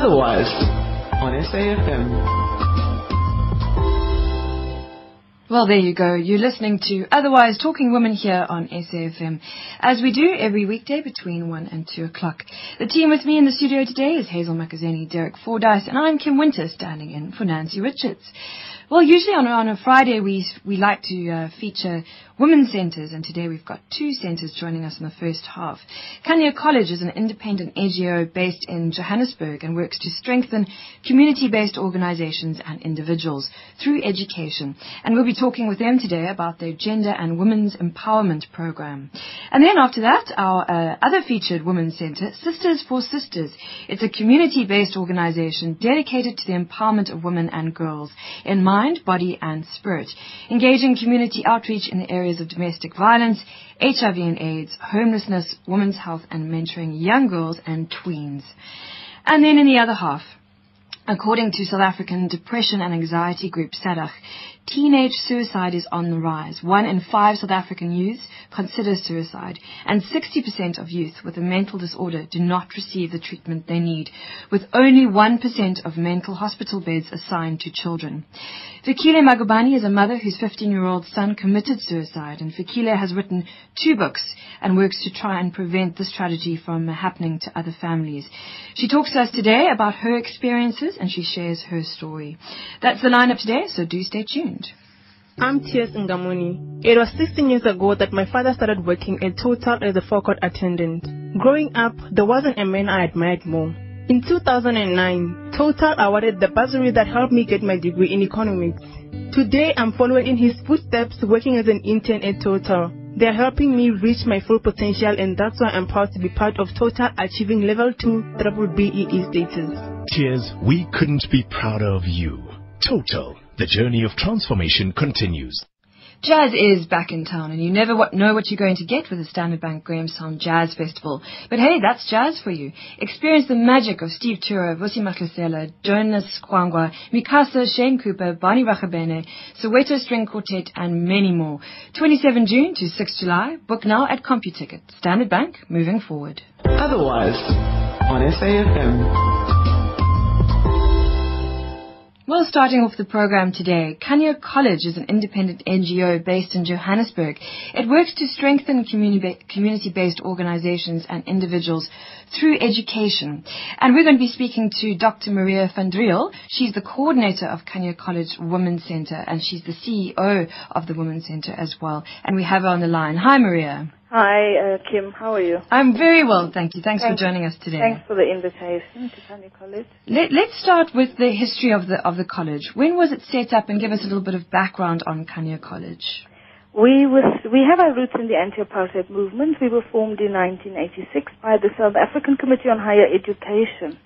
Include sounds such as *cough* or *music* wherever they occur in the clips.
Otherwise, on SAFM. Well, there you go. You're listening to Otherwise Talking Women here on SAFM, as we do every weekday between 1 and 2 o'clock. The team with me in the studio today is Hazel Makazeni, Derek Fordyce, and I'm Kim Winter, standing in for Nancy Richards. Well, usually on, on a Friday we we like to uh, feature women's centres, and today we've got two centres joining us in the first half. Khanya College is an independent NGO based in Johannesburg and works to strengthen community-based organisations and individuals through education. And we'll be talking with them today about their gender and women's empowerment program. And then after that, our uh, other featured women's centre, Sisters for Sisters. It's a community-based organisation dedicated to the empowerment of women and girls in mind, body, and spirit, engaging community outreach in the areas of domestic violence, HIV and AIDS, homelessness, women's health, and mentoring young girls and tweens. And then in the other half, According to South African depression and anxiety group SADAG, teenage suicide is on the rise. One in five South African youths consider suicide, and 60% of youth with a mental disorder do not receive the treatment they need, with only 1% of mental hospital beds assigned to children. Fikile Magubane is a mother whose 15-year-old son committed suicide, and Fikile has written two books and works to try and prevent this tragedy from happening to other families. She talks to us today about her experiences and she shares her story. That's the lineup today, so do stay tuned. I'm Tears Ngamuni. It was 16 years ago that my father started working at Total as a forecourt attendant. Growing up, there wasn't a man I admired more. In 2009, Total awarded the bursary that helped me get my degree in economics. Today, I'm following in his footsteps working as an intern at Total. They're helping me reach my full potential and that's why I'm proud to be part of Total achieving level 2 triple BEE status. Tears, we couldn't be prouder of you. Total the journey of transformation continues. Jazz is back in town, and you never know what you're going to get with the Standard Bank Grahamstown Jazz Festival. But hey, that's jazz for you. Experience the magic of Steve Tura, Vusi Mahlasela, Jonas Gwangwa, Mikasa, Shane Cooper, Barney Rachabane, Soweto String Quartet, and many more. 27 June to 6 July. Book now at CompuTicket. Standard Bank, moving forward. Otherwise, on SAFM. Well, starting off the program today, Khanya College is an independent NGO based in Johannesburg. It works to strengthen community-based organizations and individuals through education. And we're going to be speaking to Dr. Maria van Driel. She's the coordinator of Khanya College Women's Center, and she's the CEO of the Women's Center as well. And we have her on the line. Hi, Maria. Hi, uh, Kim. How are you? I'm very well, thank you. Thanks, thanks, for joining us today. Thanks for the invitation to College. Let, us start with the history of the of the college. When was it set up, and give us a little bit of background on Khanya College. We was we have our roots in the anti-apartheid movement. We were formed in 1986 by the South African Committee on Higher Education,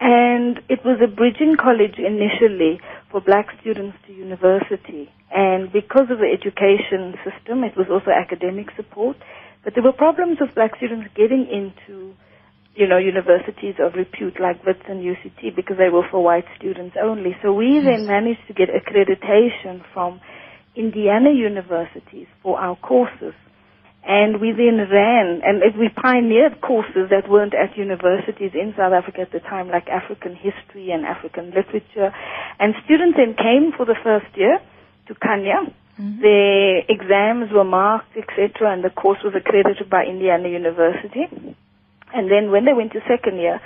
and it was a bridging college initially for black students to university. And because of the education system, it was also academic support. But there were problems of black students getting into, you know, universities of repute like WITS and UCT because they were for white students only. So we yes. then managed to get accreditation from Indiana universities for our courses. And we then ran, and we pioneered courses that weren't at universities in South Africa at the time, like African history and African literature. And students then came for the first year to Khanya. Mm-hmm. The exams were marked, etc., and the course was accredited by Indiana University. And then when they went to second year,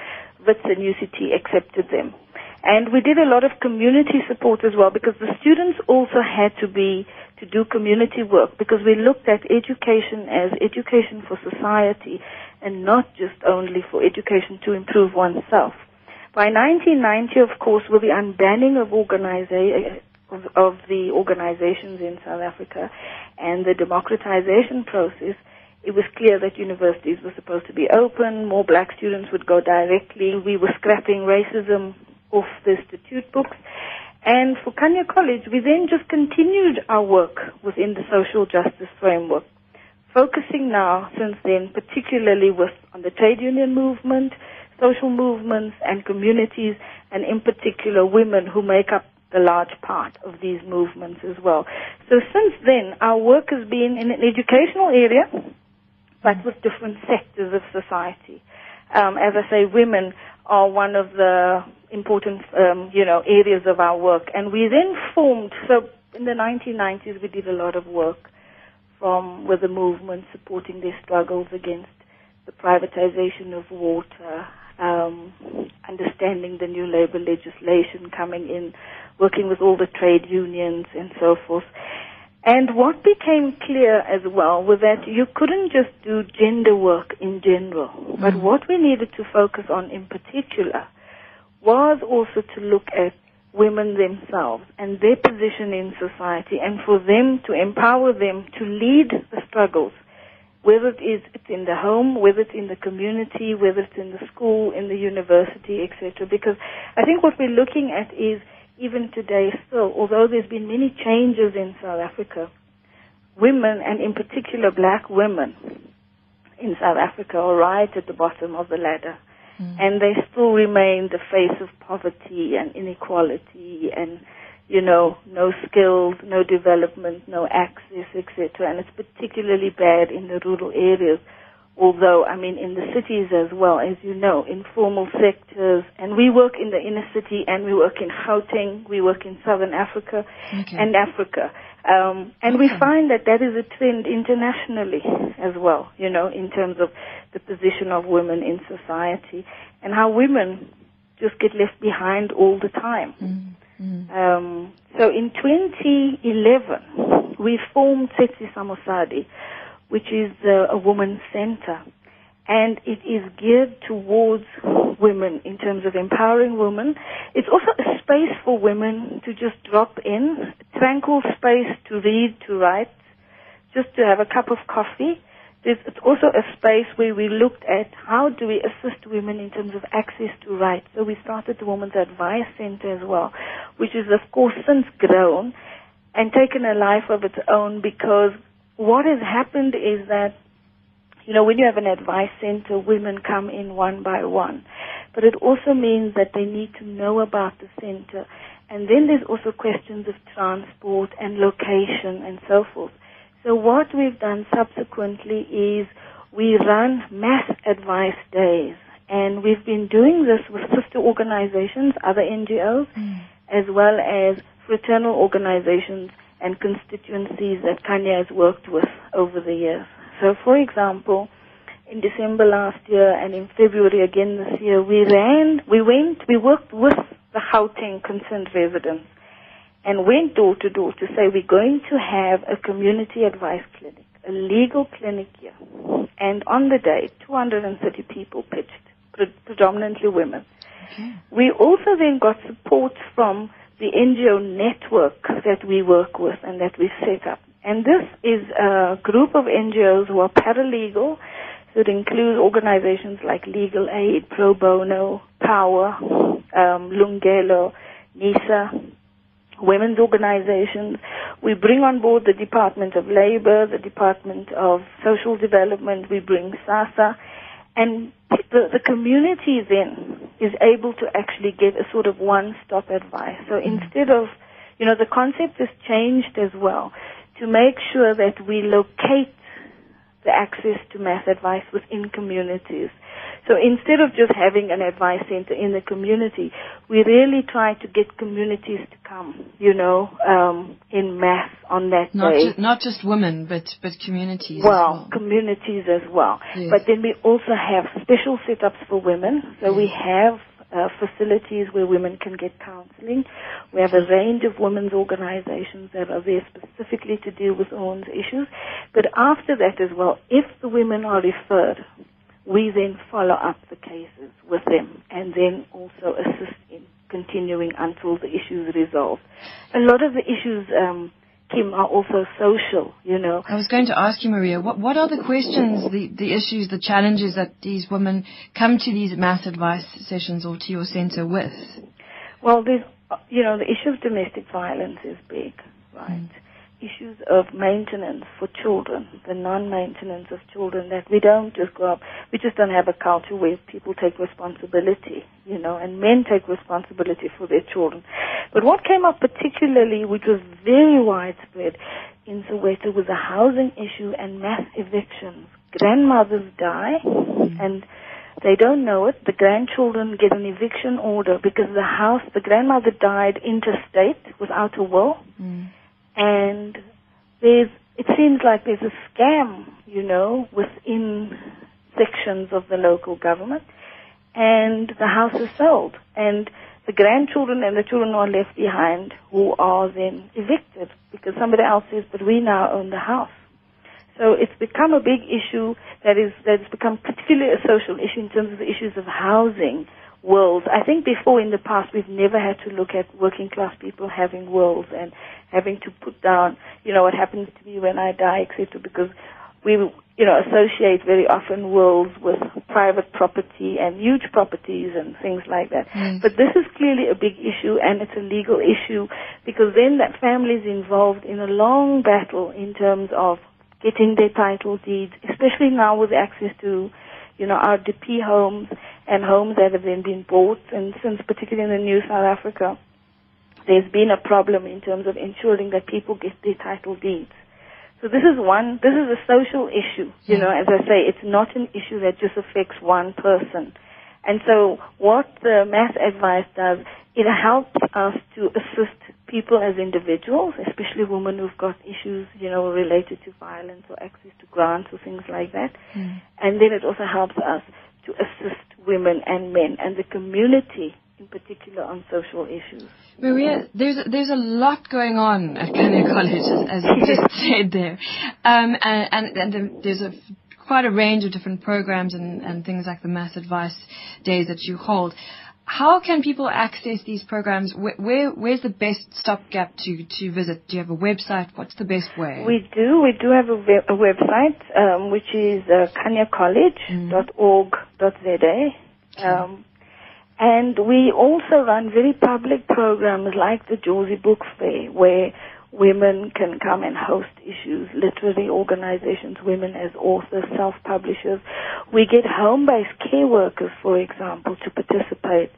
WITS and UCT accepted them. And we did a lot of community support as well because the students also had to be to do community work because we looked at education as education for society and not just only for education to improve oneself. By 1990, of course, with the unbanning of organization of, of the organizations in South Africa and the democratization process, it was clear that universities were supposed to be open, more black students would go directly, we were scrapping racism off the institute books. And for Khanya College, we then just continued our work within the social justice framework, focusing now since then particularly with on the trade union movement, social movements and communities, and in particular women who make up the large part of these movements as well. So since then, our work has been in an educational area, but with different sectors of society. Um, as I say, women are one of the important, um, you know, areas of our work. And we then formed, so in the 1990s we did a lot of work from with the movement supporting their struggles against the privatization of water, um, understanding the new labor legislation coming in, working with all the trade unions and so forth. And what became clear as well was that you couldn't just do gender work in general, but mm. what we needed to focus on in particular was also to look at women themselves and their position in society and for them to empower them to lead the struggles, whether it is it's in the home, whether it's in the community, whether it's in the school, in the university, etc. Because I think what we're looking at is even today still, although there's been many changes in South Africa, women and in particular black women in South Africa are right at the bottom of the ladder. Mm. And they still remain the face of poverty and inequality and, you know, no skills, no development, no access, etc. And it's particularly bad in the rural areas although I mean in the cities as well, as you know, informal sectors, and we work in the inner city and we work in Gauteng, we work in Southern Africa okay. and Africa. Um, and okay. we find that that is a trend internationally as well, you know, in terms of the position of women in society and how women just get left behind all the time. Mm-hmm. Um, so in 2011, we formed Setsi Samosadi, which is uh, a woman's center. And it is geared towards women in terms of empowering women. It's also a space for women to just drop in, a tranquil space to read, to write, just to have a cup of coffee. It's also a space where we looked at how do we assist women in terms of access to rights. So we started the Women's Advice Center as well, which is of course since grown and taken a life of its own because what has happened is that, you know, when you have an advice center, women come in one by one. But it also means that they need to know about the center. And then there's also questions of transport and location and so forth. So what we've done subsequently is we run mass advice days. And we've been doing this with sister organizations, other NGOs, mm. as well as fraternal organizations and constituencies that Khanya has worked with over the years. So, for example, in December last year and in February again this year, we ran, we went, we worked with the Gauteng concerned residents and went door to door to say we're going to have a community advice clinic, a legal clinic here. And on the day, 230 people pitched, predominantly women. Okay. We also then got support from the NGO network that we work with and that we set up. And this is a group of NGOs who are paralegal. So it includes organizations like Legal Aid, Pro Bono, POWA, um, Lungelo, NISA, women's organizations. We bring on board the Department of Labor, the Department of Social Development. We bring SASSA. And the, the community then is able to actually get a sort of one-stop advice. So mm-hmm. instead of, you know, the concept has changed as well to make sure that we locate the access to mass advice within communities. So instead of just having an advice center in the community, we really try to get communities to come, you know, um, in mass on that not day. Ju- not just women, but but communities. Well, well. communities as well. Yes. But then we also have special setups for women. So yes. we have uh, facilities where women can get counseling. We have a range of women's organizations that are there specifically to deal with women's issues. But after that as well, if the women are referred, we then follow up the cases with them and then also assist in continuing until the issue is resolved. A lot of the issues, um, Kim, are also social, you know. I was going to ask you, Maria, what, what are the questions, the, the issues, the challenges that these women come to these mass advice sessions or to your center with? Well, there's, you know, the issue of domestic violence is big, right? Mm issues of maintenance for children, the non-maintenance of children that we don't just grow up, we just don't have a culture where people take responsibility, you know, and men take responsibility for their children. But what came up particularly, which was very widespread in Soweto, was a housing issue and mass evictions. Grandmothers die, and They don't know it. The grandchildren get an eviction order because the house, the grandmother died intestate without a will. Mm. And there's, it seems like there's a scam, you know, within sections of the local government. And the house is sold. And the grandchildren and the children are left behind who are then evicted because somebody else says, but we now own the house. So it's become a big issue that is that's become particularly a social issue in terms of the issues of housing wills. I think before in the past we've never had to look at working class people having wills and having to put down, you know, what happens to me when I die, etc. Because we, you know, associate very often wills with private property and huge properties and things like that. Hmm. But this is clearly a big issue and it's a legal issue because then that family is involved in a long battle in terms of getting their title deeds, especially now with access to, you know, RDP homes and homes that have then been bought and since particularly in the new South Africa, there's been a problem in terms of ensuring that people get their title deeds. So this is one, this is a social issue. You know, as I say, it's not an issue that just affects one person. And so what the mass advice does, it helps us to assist people as individuals, especially women who've got issues, you know, related to violence or access to grants or things like that. And then it also helps us to assist women and men and the community in particular on social issues. Maria, there's there's a lot going on at Khanya College, as, as you just *laughs* said there, um, and, and, and there's a quite a range of different programs and, and things like the mass advice days that you hold. How can people access these programs? Where, where where's the best stopgap to to visit? Do you have a website? What's the best way? We do. We do have a, web, a website, um, which is uh, khanyacollege.org.za. Um, and we also run very public programs like the Jozi Book Fair, where women can come and host issues, literary organizations, women as authors, self-publishers. We get home-based care workers, for example, to participate.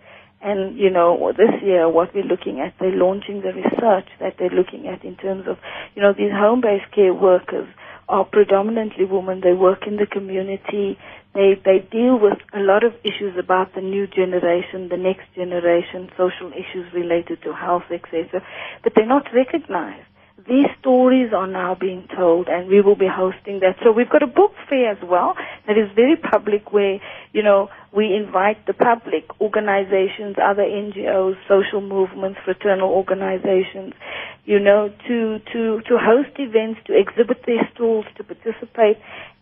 And, you know, this year what we're looking at, they're launching the research that they're looking at in terms of, you know, these home-based care workers are predominantly women. They work in the community. They they deal with a lot of issues about the new generation, the next generation, social issues related to health, etc. But they're not recognized. These stories are now being told, and we will be hosting that. So we've got a book fair as well that is very public, where you know we invite the public, organizations, other NGOs, social movements, fraternal organizations, you know, to to to host events, to exhibit their stalls, to participate,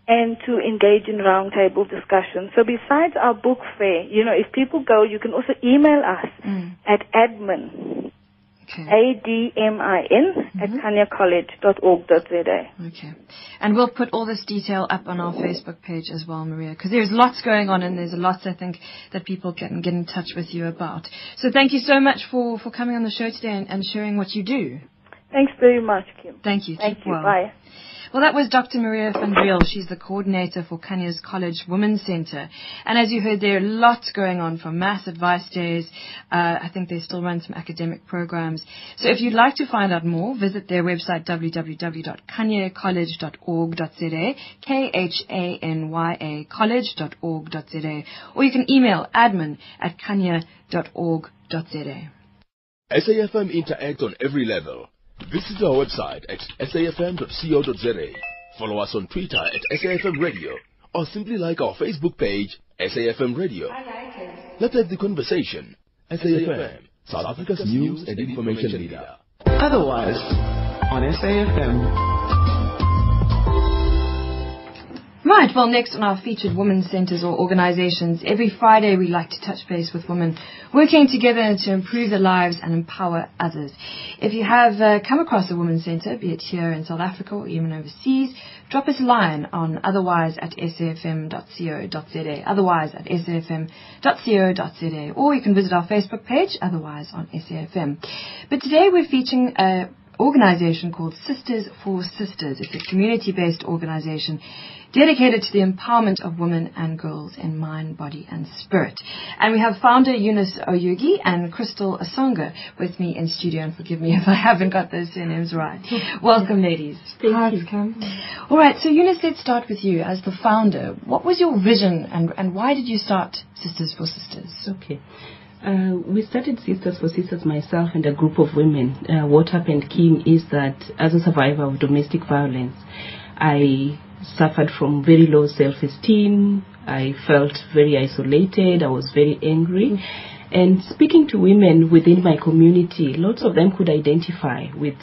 and to engage in roundtable discussions. So besides our book fair, you know, if people go, you can also email us mm. at admin, Okay. A-D-M-I-N, at mm-hmm. khanyacollege.org.za. Okay. And we'll put all this detail up on our Facebook page as well, Maria, because there's lots going on and there's lots, I think, that people can get in touch with you about. So thank you so much for, for coming on the show today and, and sharing what you do. Thanks very much, Kim. Thank you. Thank Keep you. well. Bye. Well, that was Dr. Maria van Driel. She's the coordinator for Khanya's College Women's Centre. And as you heard, there are lots going on from mass advice days. Uh, I think they still run some academic programs. So if you'd like to find out more, visit their website www.khanyacollege.org.za, K-H-A-N-Y-A college.org.za, or you can email admin at khanya.org.za. SAFM Interact on every level. Visit our website at safm.co.za. Follow us on Twitter at SAFM Radio or simply like our Facebook page, SAFM Radio. Let's have the conversation. SAFM, South Africa's news and information leader. Otherwise, on SAFM. Right, well, next on our featured women's centres or organisations, every Friday we like to touch base with women working together to improve their lives and empower others. If you have uh, come across a women's centre, be it here in South Africa or even overseas, drop us a line on otherwise at safm.co.za, otherwise at safm.co.za, or you can visit our Facebook page, otherwise on SAFM. But today we're featuring a organization called Sisters for Sisters. It's a community-based organization dedicated to the empowerment of women and girls in mind, body, and spirit. And we have founder Eunice Oyugi and Crystal Asonga with me in studio. And forgive me *laughs* if I haven't got those surnames right. Welcome, ladies. Thank you. All right, so Eunice, let's start with you as the founder. What was your vision, and and why did you start Sisters for Sisters? Okay. Uh, we started Sisters for Sisters, myself and a group of women. Uh, what happened, Kim, is that as a survivor of domestic violence, I suffered from very low self-esteem. I felt very isolated. I was very angry. And speaking to women within my community, lots of them could identify with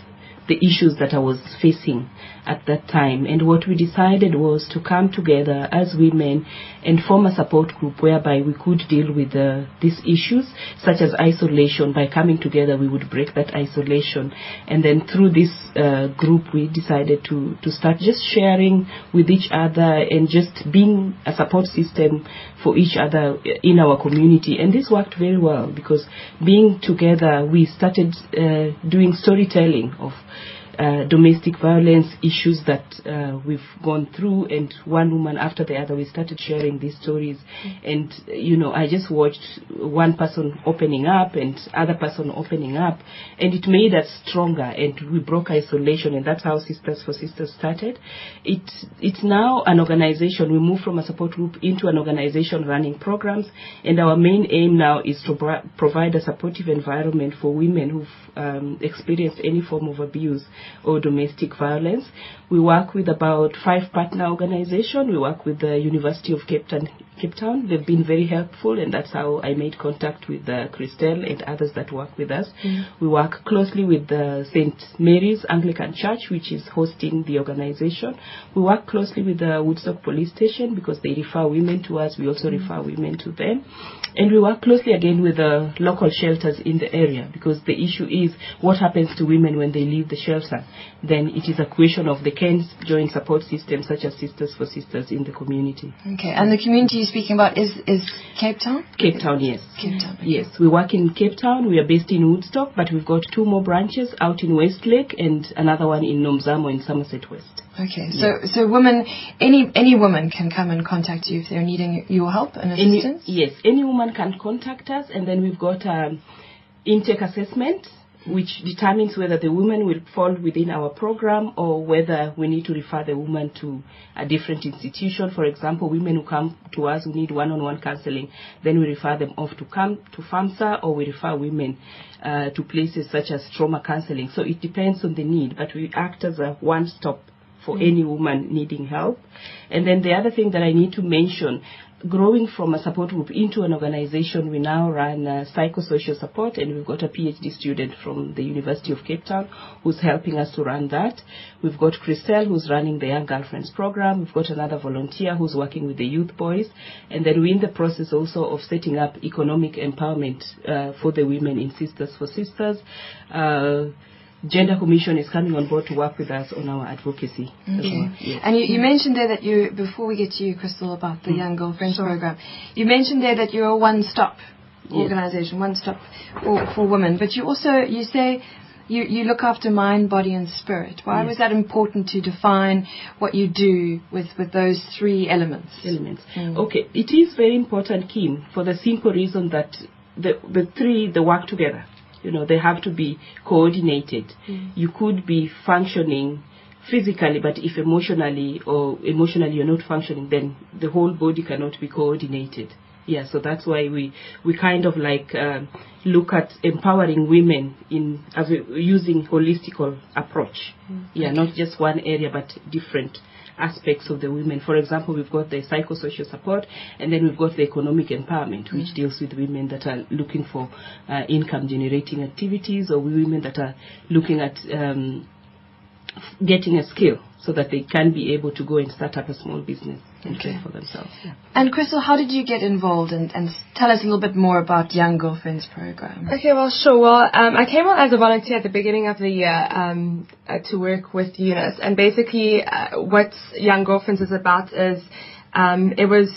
the issues that I was facing at that time. And what we decided was to come together as women and form a support group whereby we could deal with uh, these issues, such as isolation. By coming together, we would break that isolation. And then through this uh, group, we decided to, to start just sharing with each other and just being a support system for each other in our community. And this worked very well because being together, we started uh, doing storytelling of uh, domestic violence issues that uh, we've gone through, and one woman after the other, we started sharing these stories. And you know, I just watched one person opening up and other person opening up, and it made us stronger, and we broke isolation, and that's how Sisters for Sisters started. It it's now an organization. We moved from a support group into an organization running programs, and our main aim now is to pro- provide a supportive environment for women who've um, experienced any form of abuse or domestic violence. We work with about five partner organizations. We work with the University of Cape Town. Cape Town. They've been very helpful, and that's how I made contact with uh, Christelle and others that work with us. We work closely with the St. Mary's Anglican Church, which is hosting the organization. We work closely with the Woodstock Police Station because they refer women to us. We also refer women to them. And we work closely again with the local shelters in the area because the issue is what happens to women when they leave the shelter. Then it is a question of the can joint support system such as Sisters for Sisters in the community. Okay, and the community you're speaking about is is Cape Town. Cape Town, yes. Cape Town. okay. Yes, we work in Cape Town. We are based in Woodstock, but we've got two more branches out in Westlake and another one in Nomzamo in Somerset West. Okay, so so women, any any woman can come and contact you if they're needing your help and Any, assistance. yes, any woman can contact us, and then we've got um, intake assessment, which determines whether the woman will fall within our program or whether we need to refer the woman to a different institution. For example, women who come to us who need one-on-one counseling, then we refer them off to come to FAMSA or we refer women uh, to places such as trauma counseling. So it depends on the need, but we act as a one-stop for any woman needing help. And then the other thing that I need to mention, growing from a support group into an organization, we now run uh, psychosocial support, and we've got a PhD student from the University of Cape Town who's helping us to run that. We've got Christelle who's running the Young Girlfriends program. We've got another volunteer who's working with the youth boys, and then we're in the process also of setting up economic empowerment uh, for the women in Sisters for Sisters. Uh, Gender Commission is coming on board to work with us on our advocacy. Okay. Mm-hmm. well. Yes. And you, you mentioned there that you, before we get to you, Crystal, about the mm. Young Girlfriends program, you mentioned there that you're a one-stop organization, one-stop for, for women. But you also, you say you, you look after mind, body, and spirit. Why was that important to define what you do with, with those three elements? elements. Mm. Okay, it is very important, Kim, for the simple reason that the the three they work together. You know, they have to be coordinated. You could be functioning physically, but if emotionally or emotionally you're not functioning, then the whole body cannot be coordinated. Yeah, so that's why we we kind of like um, look at empowering women in as a, using holistical approach. Yeah, not just one area, but different aspects of the women. For example, we've got the psychosocial support, and then we've got the economic empowerment, which deals with women that are looking for uh, income generating activities or women that are looking at um, getting a skill so that they can be able to go and start up a small business and Okay. care for themselves. Yeah. And Crystal, how did you get involved? And, and tell us a little bit more about Young Girlfriends program. Okay, well, sure. Well, um, I came on as a volunteer at the beginning of the year um, uh, to work with Eunice, and basically, uh, what Young Girlfriends is about is um, it was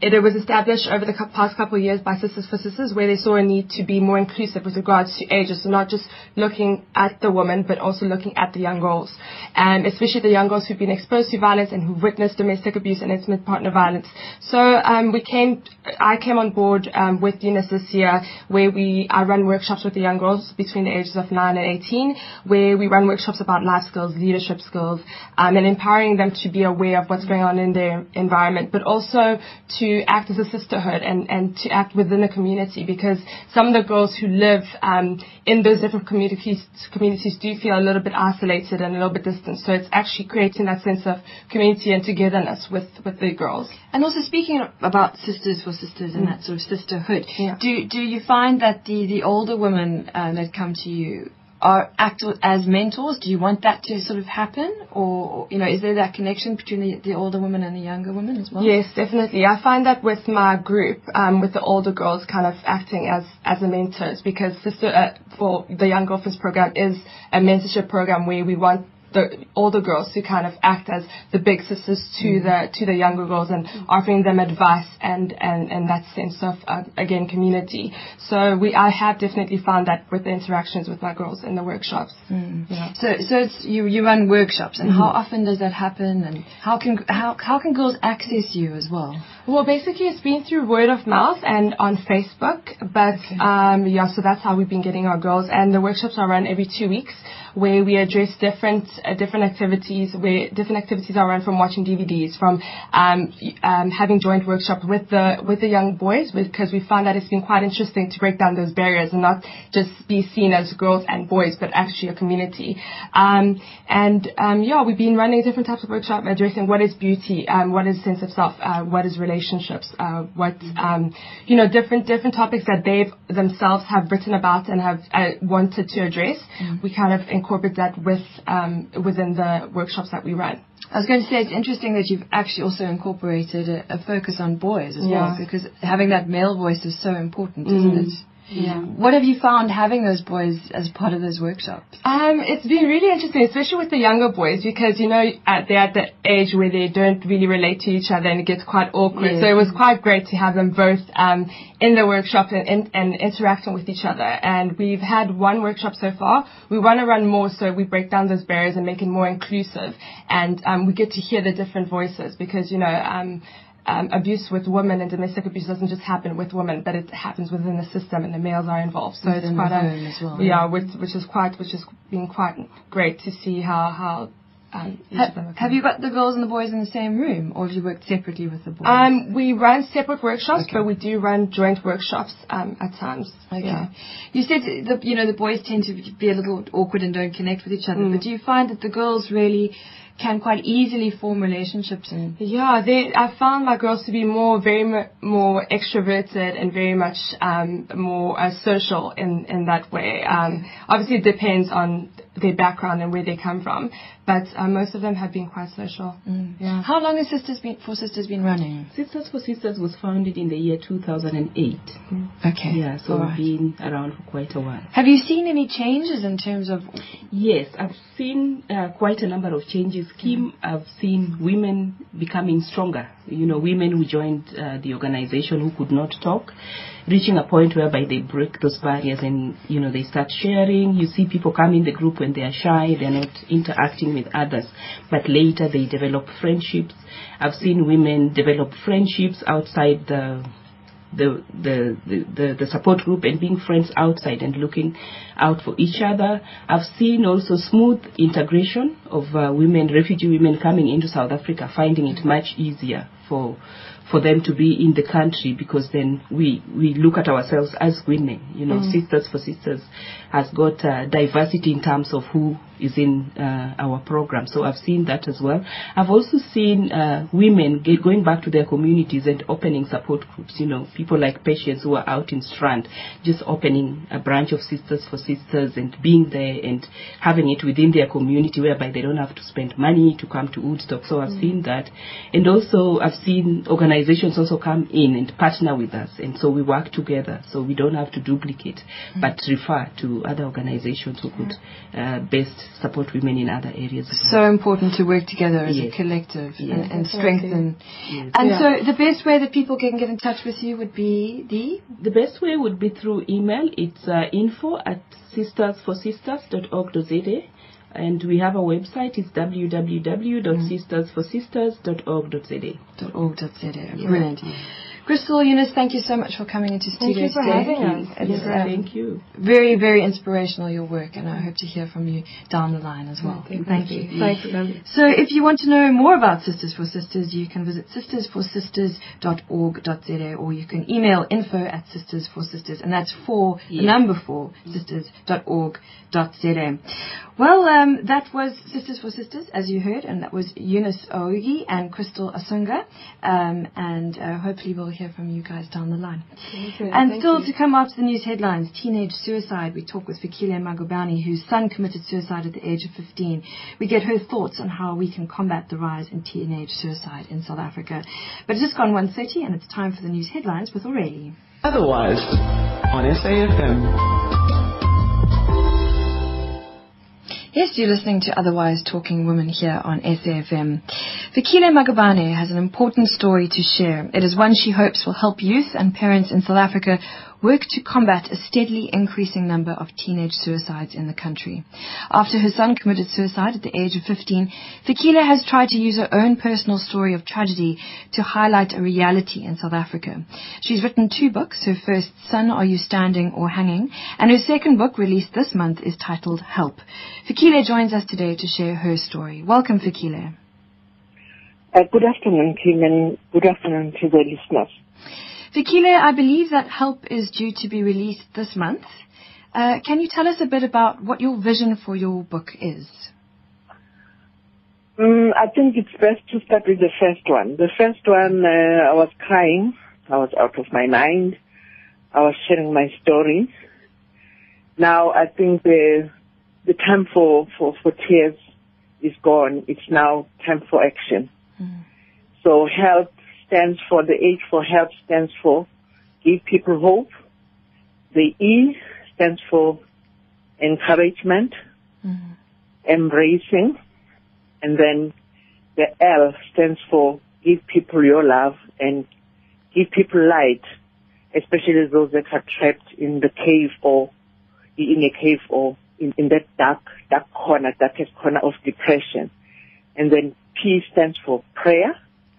it was established over the past couple of years by Sisters for Sisters, where they saw a need to be more inclusive with regards to ages, so not just looking at the woman, but also looking at the young girls, and especially the young girls who've been exposed to violence and who've witnessed domestic abuse and intimate partner violence. So um, we came, I came on board um, with Eunice this year, where we I run workshops with the young girls between the ages of 9 and 18, where we run workshops about life skills, leadership skills, um, and empowering them to be aware of what's going on in their environment, but also to act as a sisterhood and, and to act within the community because some of the girls who live um, in those different communities communities do feel a little bit isolated and a little bit distant. So it's actually creating that sense of community and togetherness with, with the girls. And also speaking about sisters for sisters and that sort of sisterhood, Yeah. do do you find that the the older women uh, that come to you are act as mentors? Do you want that to sort of happen, or you know, is there that connection between the, the older women and the younger women as well? Yes, definitely. I find that with my group, um, with the older girls kind of acting as, as the mentors because sister, uh, for the Young Girlfriends program is a mentorship program where we want the older girls to kind of act as the big sisters to mm-hmm. the to the younger girls and offering them advice and and and that sense of uh, again community. So we I have definitely found that with the interactions with my girls in the workshops. Mm, yeah. So so it's you you run workshops, and how mm-hmm. often does that happen, and how can how how can girls access you as well? Well, basically, it's been through word of mouth and on Facebook. But um, yeah, so that's how we've been getting our girls. And the workshops are run every two weeks, where we address different uh, different activities. Where different activities are run from watching DVDs, from um, um, having joint workshops with the with the young boys, because we found that it's been quite interesting to break down those barriers and not just be seen as girls and boys, but actually a community. Um, and um, yeah, we've been running different types of workshops addressing what is beauty, um, what is sense of self, uh, what is relationships, uh, what um, you know, different different topics that they themselves have written about and have uh, wanted to address. We kind of incorporate that with um, within the workshops that we run. I was going to say it's interesting that you've actually also incorporated a, a focus on boys as well, because having that male voice is so important, isn't Mm. it? Yeah. What have you found having those boys as part of those workshops? Um, it's been really interesting, especially with the younger boys, because you know at, they're at the age where they don't really relate to each other, and it gets quite awkward. Yeah. So it was quite great to have them both um, in the workshop and, and, and interacting with each other. And we've had one workshop so far. We want to run more, so we break down those barriers and make it more inclusive, and um, we get to hear the different voices because you know. Um, um, abuse with women and domestic abuse doesn't just happen with women, but it happens within the system, and the males are involved. So Within it's quite a well, yeah, which which is quite which has been quite great to see how how um, each Ha- of them have you got the girls and the boys in the same room, or have you worked separately with the boys? Um, we run separate workshops, Okay. but we do run joint workshops um, at times. Okay. Yeah. You said the you know the boys tend to be a little awkward and don't connect with each other, Mm. but do you find that the girls really can quite easily form relationships and Yeah, they, I found my girls to be more, very mu- more extroverted and very much um, more uh, social in, in that way. Um, Obviously, it depends on their background and where they come from, but uh, most of them have been quite social. Yeah. How long has Sisters been, for Sisters been running? Sisters for Sisters was founded in the year 2008. Okay. Yeah, so All we've right. been around for quite a while. Have you seen any changes in terms of Yes, I've seen uh, quite a number of changes. Kim, I've seen women becoming stronger. You know, women who joined uh, the organization who could not talk, reaching a point whereby they break those barriers and, you know, they start sharing. You see people come in the group when they are shy, they're not interacting with others, but later they develop friendships. I've seen women develop friendships outside the the, the, the, the, support group and being friends outside and looking out for each other. I've seen also smooth integration of uh, women, refugee women coming into South Africa, finding it much easier for for them to be in the country because then we, we look at ourselves as women. You know, Sisters for Sisters has got uh, diversity in terms of who is in uh, our program. So I've seen that as well. I've also seen uh, women get, going back to their communities and opening support groups. You know, people like patients who are out in Strand, just opening a branch of Sisters for Sisters and being there and having it within their community whereby they don't have to spend money to come to Woodstock. So I've seen that. And also I've seen organizations also come in and partner with us. And so we work together. So we don't have to duplicate, but refer to other organizations who could uh, best support women in other areas. as well. So important to work together as Yes. a collective Yes. and, and strengthen. Yes. And Yeah. so the best way that people can get in touch with you would be the The best way would be through email. It's uh, info at sistersforsisters.org.za. And we have a website. It's www.sistersforsisters.org.za. .org.za. Brilliant. Crystal, Eunice, thank you so much for coming into studio. Thank studio you for today. having us. It's Yes, um, thank you. very, very inspirational, your work, and I hope to hear from you down the line as well. Thank you. Thank you. So if you want to know more about Sisters for Sisters, you can visit sistersforsisters.org.za or you can email info at sistersforsisters, and that's for the number four, sisters.org.za. Well, um, that was Sisters for Sisters, as you heard, and that was Eunice Ogi and Crystal Asunga, um, and uh, hopefully we'll hear from you guys down the line. And Thank still you. to come after the news headlines, teenage suicide. We talk with Fikile Magubane, whose son committed suicide at the age of 15. We get her thoughts on how we can combat the rise in teenage suicide in South Africa. But it's just gone 1.30 and it's time for the news headlines with Aurelie. Otherwise, on SAFM. Yes, you're listening to Otherwise Talking Women here on SAFM. Fikile Magubane has an important story to share. It is one she hopes will help youth and parents in South Africa work to combat a steadily increasing number of teenage suicides in the country. After her son committed suicide at the age of 15, Fikile has tried to use her own personal story of tragedy to highlight a reality in South Africa. She's written two books. Her first, Son, Are You Standing or Hanging? And her second book, released this month, is titled Help. Fikile joins us today to share her story. Welcome, Fikile. Uh, good afternoon, Kim, and good afternoon to the listeners. Fikile, I believe that Help is due to be released this month. Uh, can you tell us a bit about what your vision for your book is? Mm, I think it's best to start with the first one. The first one, uh, I was crying. I was out of my mind. I was sharing my story. Now I think the the time for, for, for tears is gone. It's now time for action. So help stands for the H for help stands for give people hope. The E stands for encouragement, mm-hmm. embracing, and then the L stands for give people your love and give people light, especially those that are trapped in the cave or in a cave or in, in that dark, dark corner, darkest corner of depression. And then P stands for prayer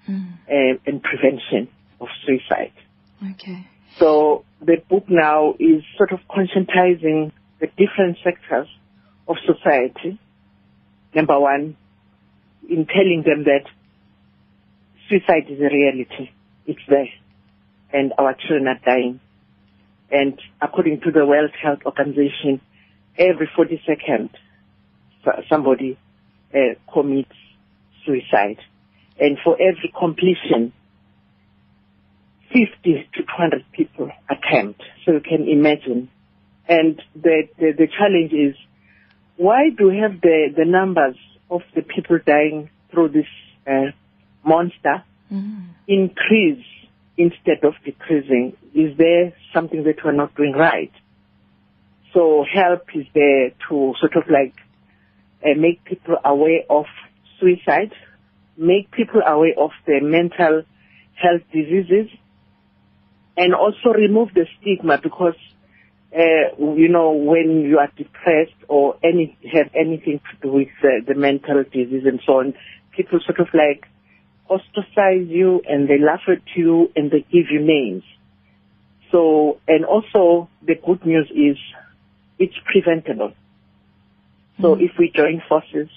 uh, and prevention of suicide. Okay. So the book now is sort of conscientizing the different sectors of society. Number one, in telling them that suicide is a reality. It's there. And our children are dying. And according to the World Health Organization, every 40 seconds, somebody uh, commits suicide. And for every completion, 50 to 200 people attempt. So you can imagine. And the, the, the challenge is, why do we have the, the numbers of the people dying through this uh, monster increase instead of decreasing? Is there something that we're not doing right? So help is there to sort of like uh, make people aware of suicide, make people aware of the mental health diseases, and also remove the stigma because uh, you know when you are depressed or any have anything to do with uh, the mental disease and so on, people sort of like ostracize you and they laugh at you and they give you names. So and also the good news is it's preventable. So if we join forces,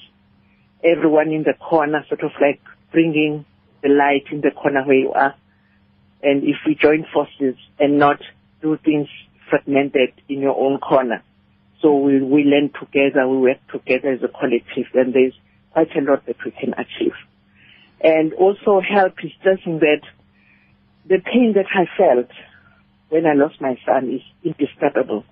everyone in the corner sort of like bringing the light in the corner where you are, and if we join forces and not do things fragmented in your own corner. So we, we learn together, we work together as a collective, then there's quite a lot that we can achieve. And also help is stressing that the pain that I felt when I lost my son is indescribable.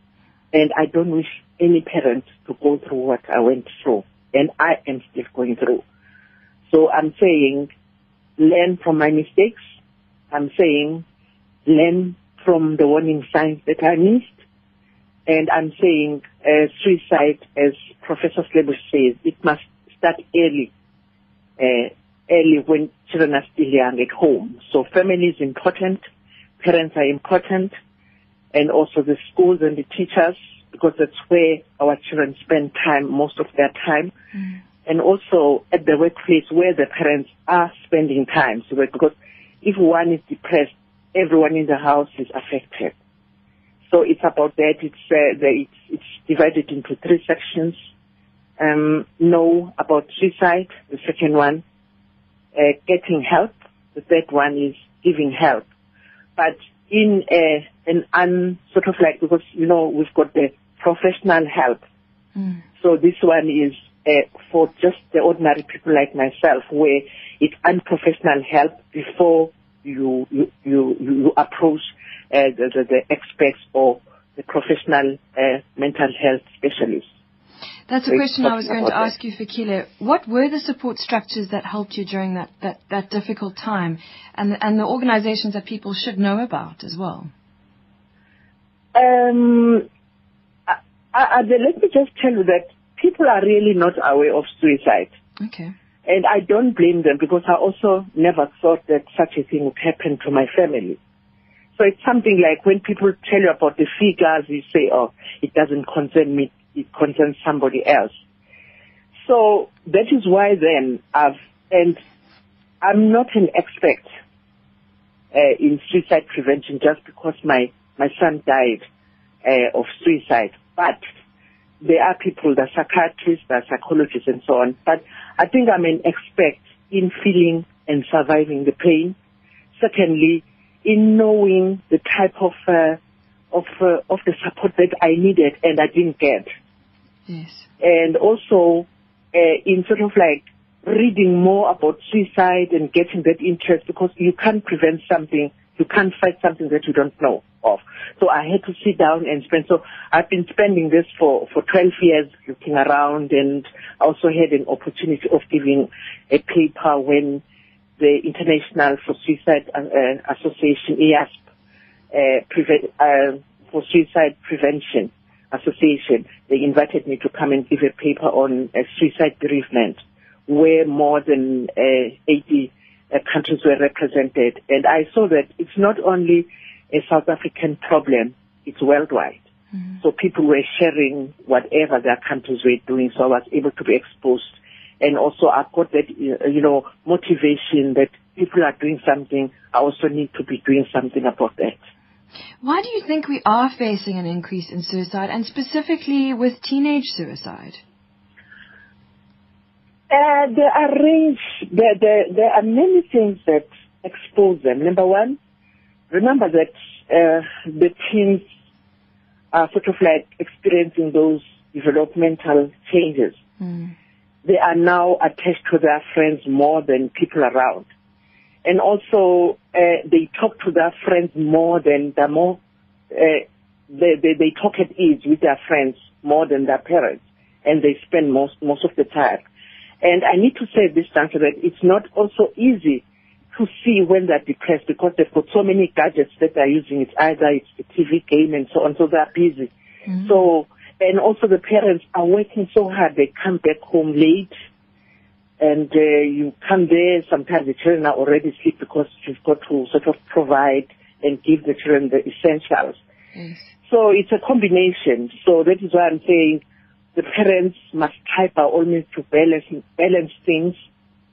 And I don't wish any parent to go through what I went through. And I am still going through. So I'm saying, learn from my mistakes. I'm saying, learn from the warning signs that I missed. And I'm saying uh, suicide, as Professor Schlebusch says, it must start early, uh, early when children are still young at home. So family is important, parents are important, and also the schools and the teachers, because that's where our children spend time, most of their time. Mm. And also at the workplace where the parents are spending time. So because if one is depressed, everyone in the house is affected. So it's about that. It's uh, the, it's, it's divided into three sections. Um, know about suicide. The second one, uh, getting help. The third one is giving help. But in a, an un sort of like because you know we've got the professional help. Mm. So this one is uh, for just the ordinary people like myself, where it's unprofessional help before you you you, you approach uh, the, the, the experts or the professional uh, mental health specialists. That's a question I was going to ask you, Fikile. What were the support structures that helped you during that, that, that difficult time and the, and the organizations that people should know about as well? Um, Let me just tell you that people are really not aware of suicide. Okay. And I don't blame them because I also never thought that such a thing would happen to my family. So it's something like when people tell you about the figures, you say, oh, it doesn't concern me, it concerns somebody else. So that is why then I've, and I'm not an expert uh, in suicide prevention just because my, my son died uh, of suicide. But there are people, the psychiatrists, the psychologists and so on. But I think I'm an expert in feeling and surviving the pain. Secondly, in knowing the type of, uh, of, uh, of the support that I needed and I didn't get. Yes. And also, uh, in sort of like reading more about suicide and getting that interest because you can't prevent something, you can't fight something that you don't know of. So I had to sit down and spend, so I've been spending this for, for 12 years looking around and also had an opportunity of giving a paper when the International for Suicide uh, uh, Association, IASP, uh, preve- uh, for Suicide Prevention Association, they invited me to come and give a paper on uh, suicide bereavement, where more than uh, 80 uh, countries were represented. And I saw that it's not only a South African problem, it's worldwide. So people were sharing whatever their countries were doing, so I was able to be exposed. And also I got that, uh, you know, motivation that people are doing something, I also need to be doing something about that. Why do you think we are facing an increase in suicide and specifically with teenage suicide? Uh, there are range, there, there, there are many things that expose them. Number one, remember that uh, the teens are sort of like experiencing those developmental changes. Mm. They are now attached to their friends more than people around. And also, uh, they talk to their friends more than the more, uh, they, they, they talk at ease with their friends more than their parents. And they spend most, most of the time. And I need to say this juncture that it's not also easy to see when they're depressed because they've got so many gadgets that they're using. It's either it's the TV game and so on, so they're busy. So, and also the parents are working so hard. They come back home late and uh, you come there, sometimes the children are already asleep because you've got to sort of provide and give the children the essentials. Yes. So it's a combination. So that is why I'm saying the parents must try by all means to balance, balance things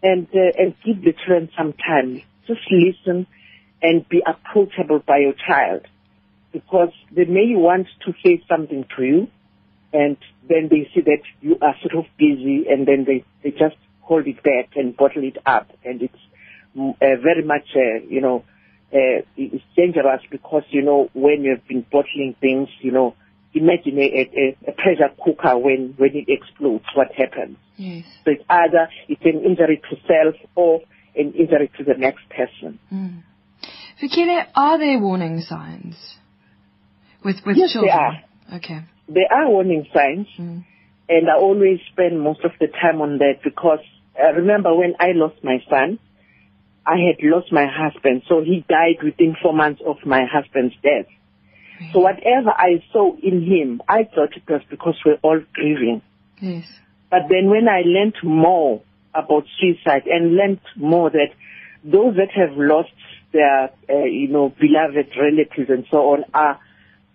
and, uh, and give the children some time. Just listen and be approachable by your child because they may want to say something to you and then they see that you are sort of busy and then they, they just hold it back and bottle it up and it's mm, uh, very much, uh, you know, uh, it's dangerous because, you know, when you've been bottling things, you know, imagine a, a, a pressure cooker when, when it explodes, what happens. Yes. So it's either it's an injury to self or an injury to the next person. Mm. Fikile, are there warning signs with with Yes, children? there are. Okay. There are warning signs, Mm. and I always spend most of the time on that because I remember when I lost my son, I had lost my husband, so he died within four months of my husband's death. So whatever I saw in him, I thought it was because we're all grieving. Yes. But then when I learned more about suicide and learned more that those that have lost their, uh, you know, beloved relatives and so on are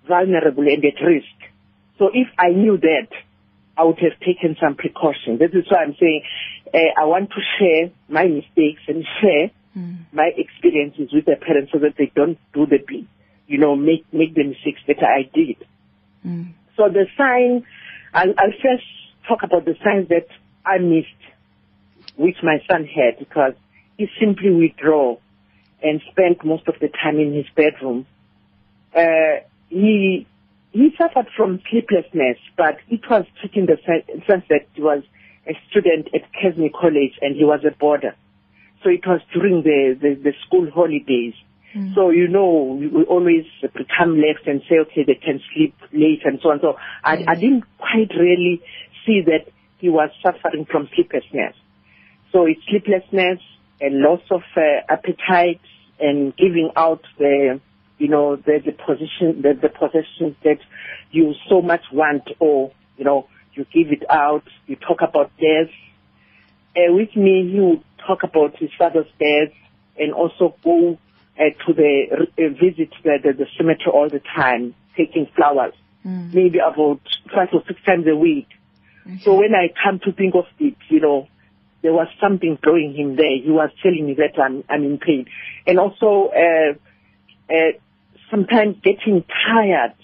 vulnerable and at risk. So if I knew that, I would have taken some precautions. This is why I'm saying uh, I want to share my mistakes and share Mm. my experiences with the parents so that they don't do the, you know, make make the mistakes that I did. Mm. So the sign, I'll, I'll first talk about the signs that I missed, which my son had, because he simply withdrew and spent most of the time in his bedroom. Uh, he he suffered from sleeplessness, but it was in the sense that he was a student at Kearsney College and he was a boarder. So it was during the, the, the school holidays. So, you know, we always become left and say, okay, they can sleep late and so on. So I, I didn't quite really see that he was suffering from sleeplessness. So it's sleeplessness and loss of uh, appetite and giving out the, you know, the, the position, the, the possessions that you so much want or, you know, you give it out, you talk about death. Uh, with me, he would talk about his father's death and also go to the, uh, visit the, the, the cemetery all the time, taking flowers, Mm. maybe about five or six times a week. So when I come to think of it, you know, there was something drawing him there. He was telling me that I'm, I'm in pain. And also, uh, uh, sometimes getting tired.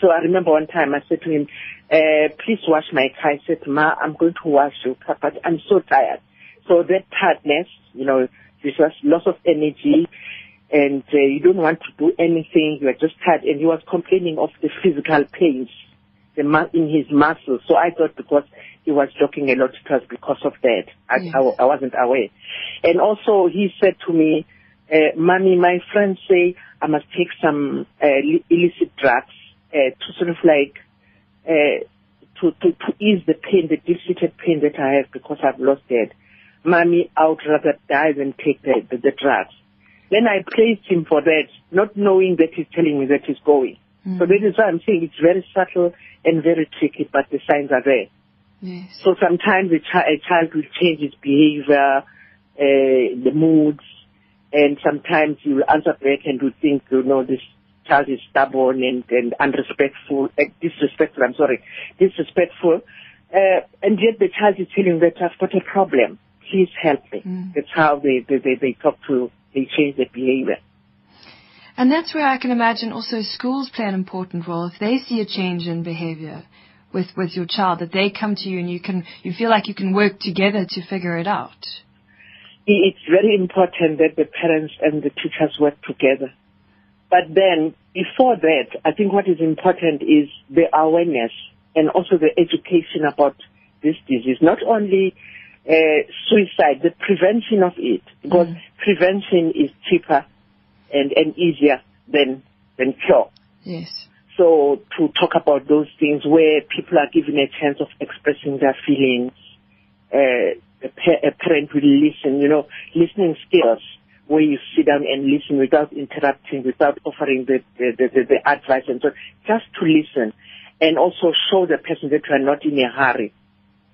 So I remember one time I said to him, uh, please wash my car. I said, Ma, I'm going to wash your car, but I'm so tired. So that tiredness, you know, this was loss of energy and uh, you don't want to do anything. You are just tired. And he was complaining of the physical pains the mu- in his muscles. So I thought because he was joking a lot, it was because of that. I, Yes. I, I wasn't aware. And also he said to me, uh, Mommy, my friends say I must take some uh, illicit drugs uh, to sort of like uh, to, to, to ease the pain, the deep-seated pain that I have because I've lost dad. Mommy, I would rather die than take the, the, the drugs. Then I praised him for that, not knowing that he's telling me that he's going. So that is why I'm saying it's very subtle and very tricky, but the signs are there. Yes. So sometimes a, chi- a child will change its behavior, uh, the moods, and sometimes you will answer back and you think, you know, this child is stubborn and, and unrespectful, uh, disrespectful, I'm sorry, disrespectful. Uh, and yet the child is telling that I've got a problem. Please help me. That's how they, they, they, they talk to, they change their behavior. And that's where I can imagine also schools play an important role. If they see a change in behavior with, with your child, that they come to you and you can, you feel like you can work together to figure it out. it's very important that the parents and the teachers work together. But then, before that, I think what is important is the awareness and also the education about this disease. Not only uh, suicide, the prevention of it, because prevention is cheaper and, and easier than, than cure. Yes. So to talk about those things where people are given a chance of expressing their feelings, uh, a, pa- a parent will listen, you know, listening skills where you sit down and listen without interrupting, without offering the, the, the, the, the advice and so on. Just to listen and also show the person that you are not in a hurry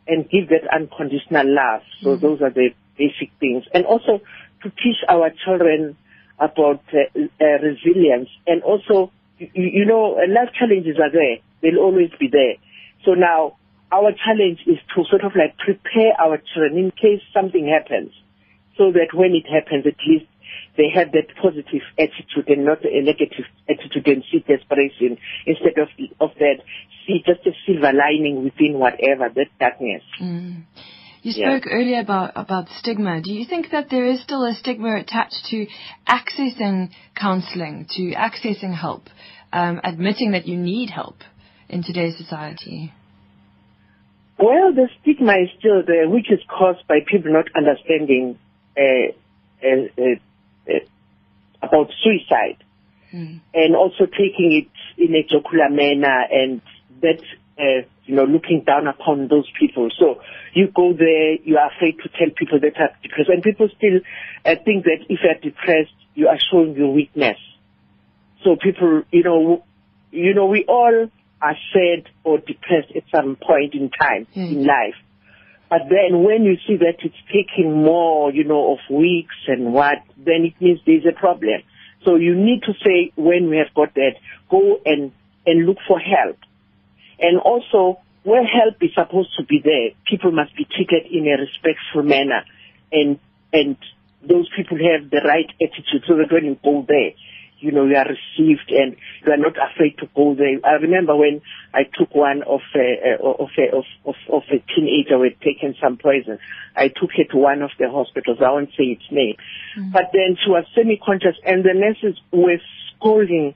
and give that unconditional love. So those are the basic things. And also to teach our children about uh, uh, resilience and also, you, you know, life challenges are there. They'll always be there. So now our challenge is to sort of like prepare our children in case something happens so that when it happens, at least they have that positive attitude and not a negative attitude and see desperation instead of, of that, see just a silver lining within whatever, that darkness. Mm. You Yeah. spoke earlier about, about stigma. Do you think that there is still a stigma attached to accessing counseling, to accessing help, um, admitting that you need help in today's society? Well, the stigma is still there, which is caused by people not understanding uh, uh, uh, about suicide and also taking it in a jocular manner and that, uh, you know, looking down upon those people. So you go there, you are afraid to tell people that are depressed. And people still uh, think that if you're depressed, you are showing your weakness. So people, you know, you know, we all are sad or depressed at some point in time in life. But then when you see that it's taking more, you know, of weeks and what, then it means there's a problem. So you need to say when we have got that, go and, and look for help. And also, where help is supposed to be there, people must be treated in a respectful manner and, and those people have the right attitude so that when you go there, you know, you are received and you are not afraid to go there. I remember when I took one of a, of a, of, of, of a teenager who had taken some poison. I took her to one of the hospitals. I won't say its name. Mm. But then she was semi-conscious and the nurses were scolding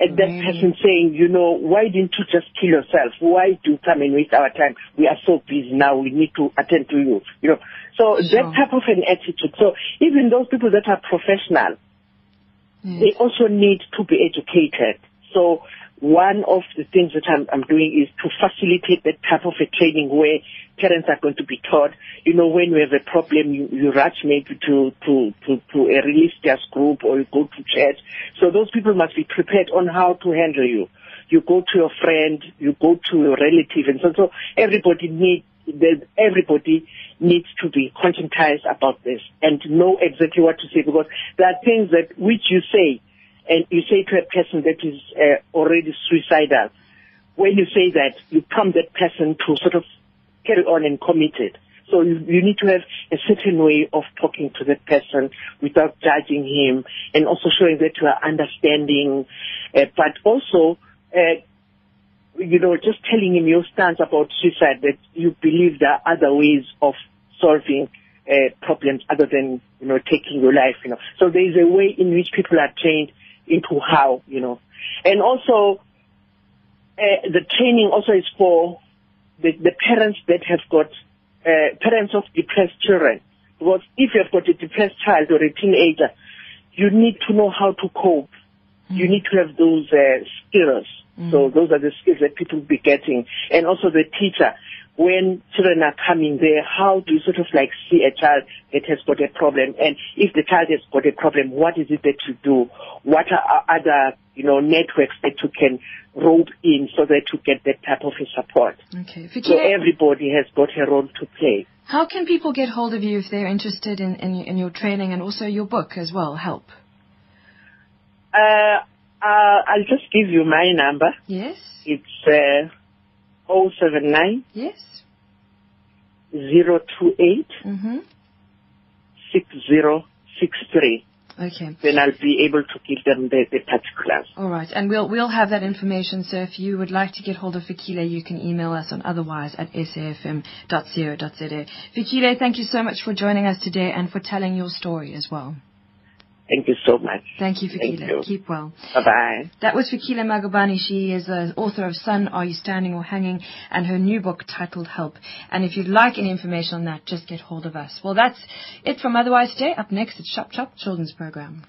at that person saying, you know, why didn't you just kill yourself? Why do you come and waste our time? We are so busy now. We need to attend to you. You know, so Sure. that type of an attitude. So even those people that are professional, Hmm. they also need to be educated. So one of the things that I'm, I'm doing is to facilitate that type of a training where parents are going to be taught, you know, when you have a problem, you, you rush maybe to, to, to, to a religious group or you go to church. So those people must be prepared on how to handle you. You go to your friend, you go to your relative, and so, so everybody needs there's, everybody needs to be conscientized about this and know exactly what to say because there are things that which you say and you say to a person that is uh, already suicidal. When you say that, you prompt that person to sort of carry on and commit it. So you, you need to have a certain way of talking to that person without judging him and also showing that you are understanding, uh, but also uh, you know, just telling him your stance about suicide, that you believe there are other ways of solving uh, problems other than, you know, taking your life, you know. So there is a way in which people are trained into how, you know. And also, uh, the training also is for the, the parents that have got, uh, parents of depressed children. Because if you have got a depressed child or a teenager, you need to know how to cope. You need to have those uh, skills. So those are the skills that people will be getting. And also the teacher, when children are coming there, how do you sort of like see a child that has got a problem? And if the child has got a problem, what is it that you do? What are other, you know, networks that you can rope in so that you get that type of a support? Okay. So everybody has got a role to play. how can people get hold of you if they're interested in, in, in your training and also your book as well, Help? Uh, uh, I'll just give you my number. Yes? It's uh, 079 Yes? 028 Mm-hmm. 6063. Okay. Then I'll be able to give them the, the particulars. All right, and we'll we'll have that information. So if you would like to get hold of Fikile, you can email us on otherwise at safm.co.za. Fikile, thank you so much for joining us today and for telling your story as well. Thank you so much. Thank you, Thank Fikile. you. Keep well. Bye bye. That was Fikile Magabani. She is the author of Son, Are You Standing or Hanging? and her new book titled Help. And if you'd like any information on that, just get hold of us. Well, that's it from Otherwise Today. Up next, it's Shop Shop Children's Program.